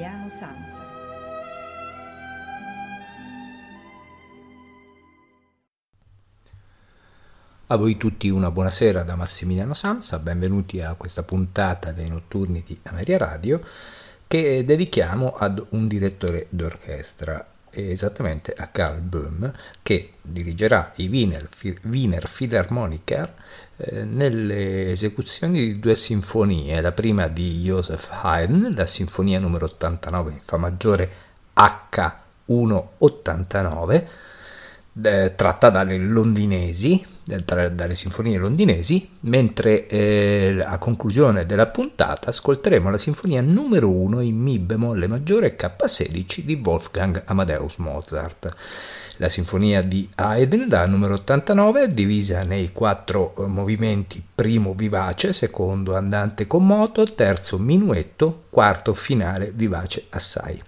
Massimiliano Sanza. A voi tutti una buonasera da Massimiliano Sanza, benvenuti a questa puntata dei notturni di Ameria Radio che dedichiamo ad un direttore d'orchestra, esattamente a Carl Böhm, che dirigerà i Wiener, Wiener Philharmoniker eh, nelle esecuzioni di due sinfonie, la prima di Joseph Haydn, la sinfonia numero 89 in Fa maggiore H189, eh, tratta dalle londinesi, dalle sinfonie londinesi, mentre eh, a conclusione della puntata ascolteremo la sinfonia numero 1 in Mi bemolle maggiore K16 di Wolfgang Amadeus Mozart. La sinfonia di Haydn, la numero 89, è divisa nei quattro eh, movimenti, primo vivace, secondo andante con moto, terzo minuetto, quarto finale vivace assai.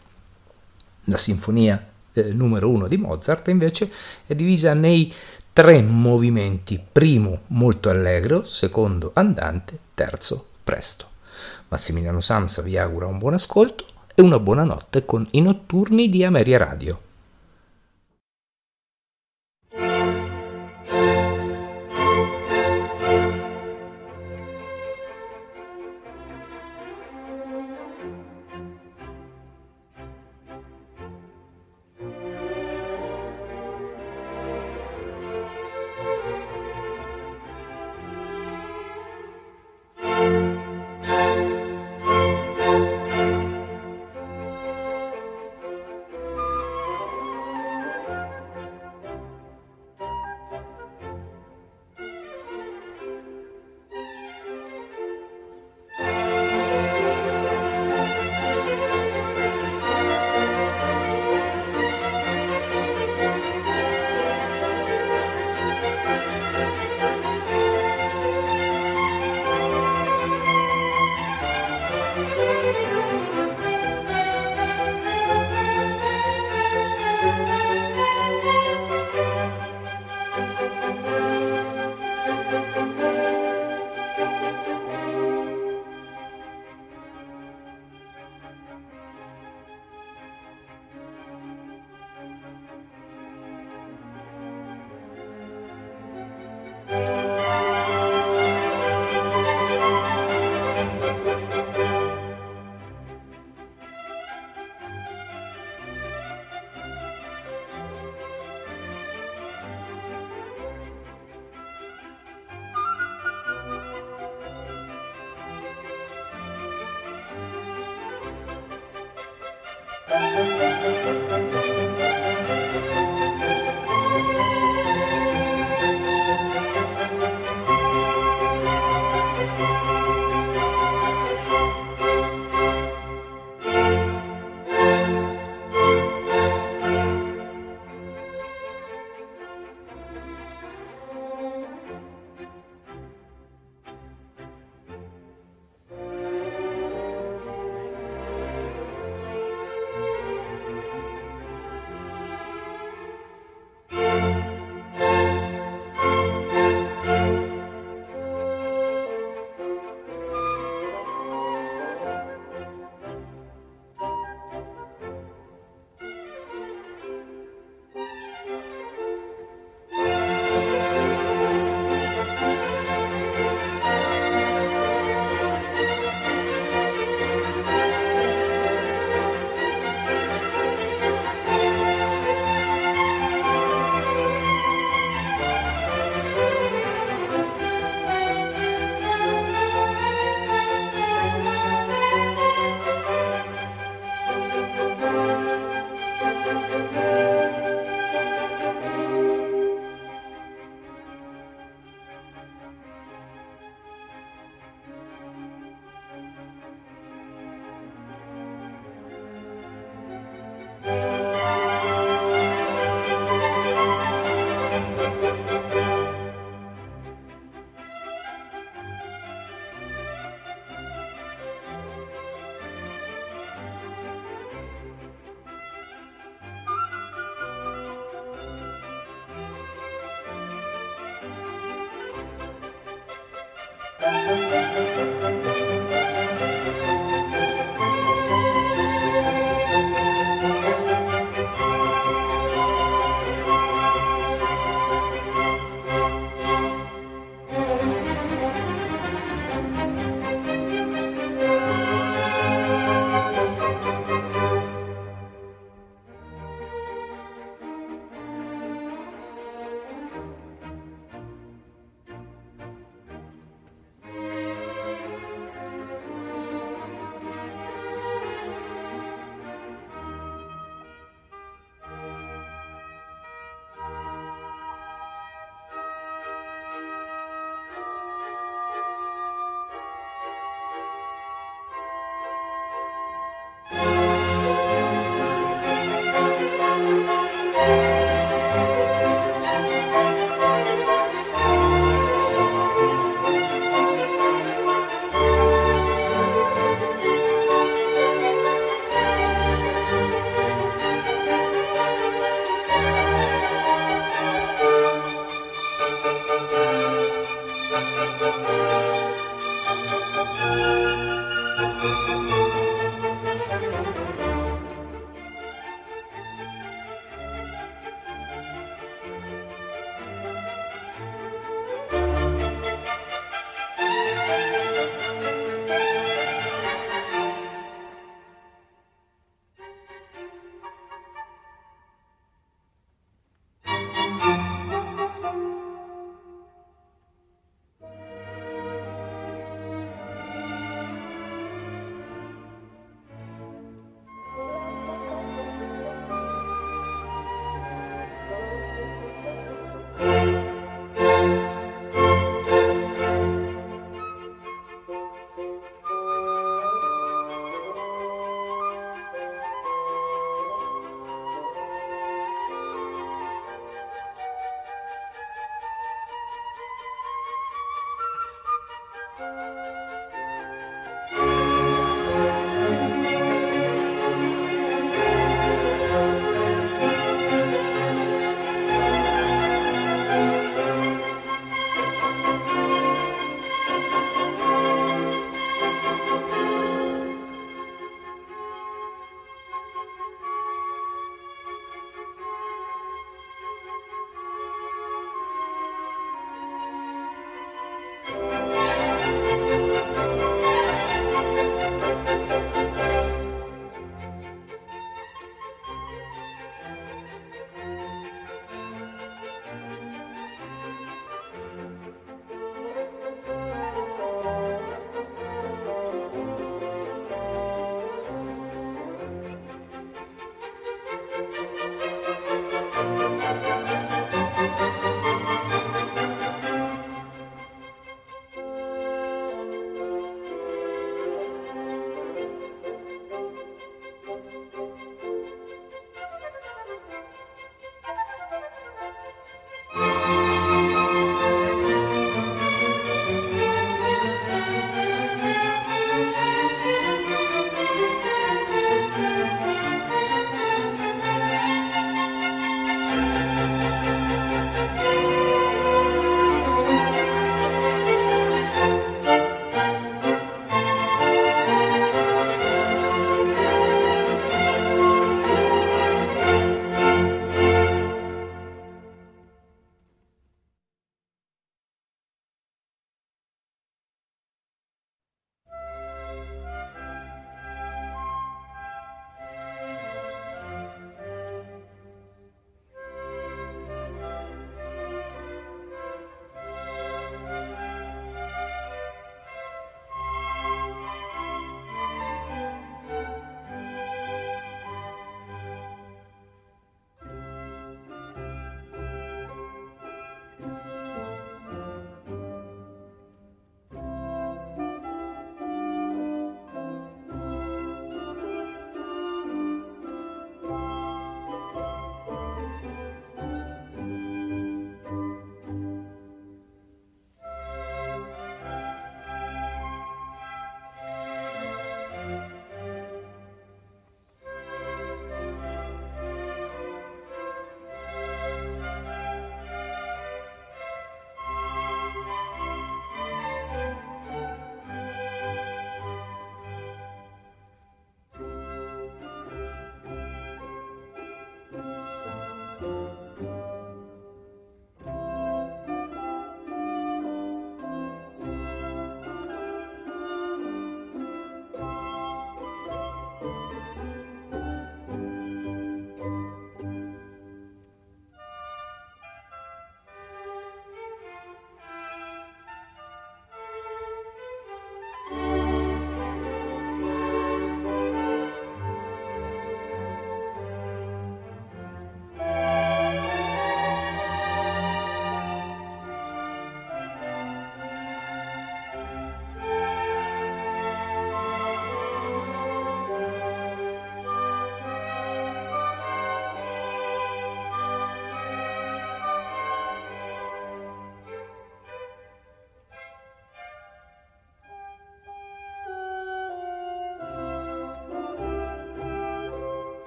La sinfonia eh, numero 1 di Mozart invece è divisa nei tre movimenti, primo molto allegro, secondo andante, terzo presto. Massimiliano Samsa vi augura un buon ascolto e una buona notte con i notturni di Ameria Radio.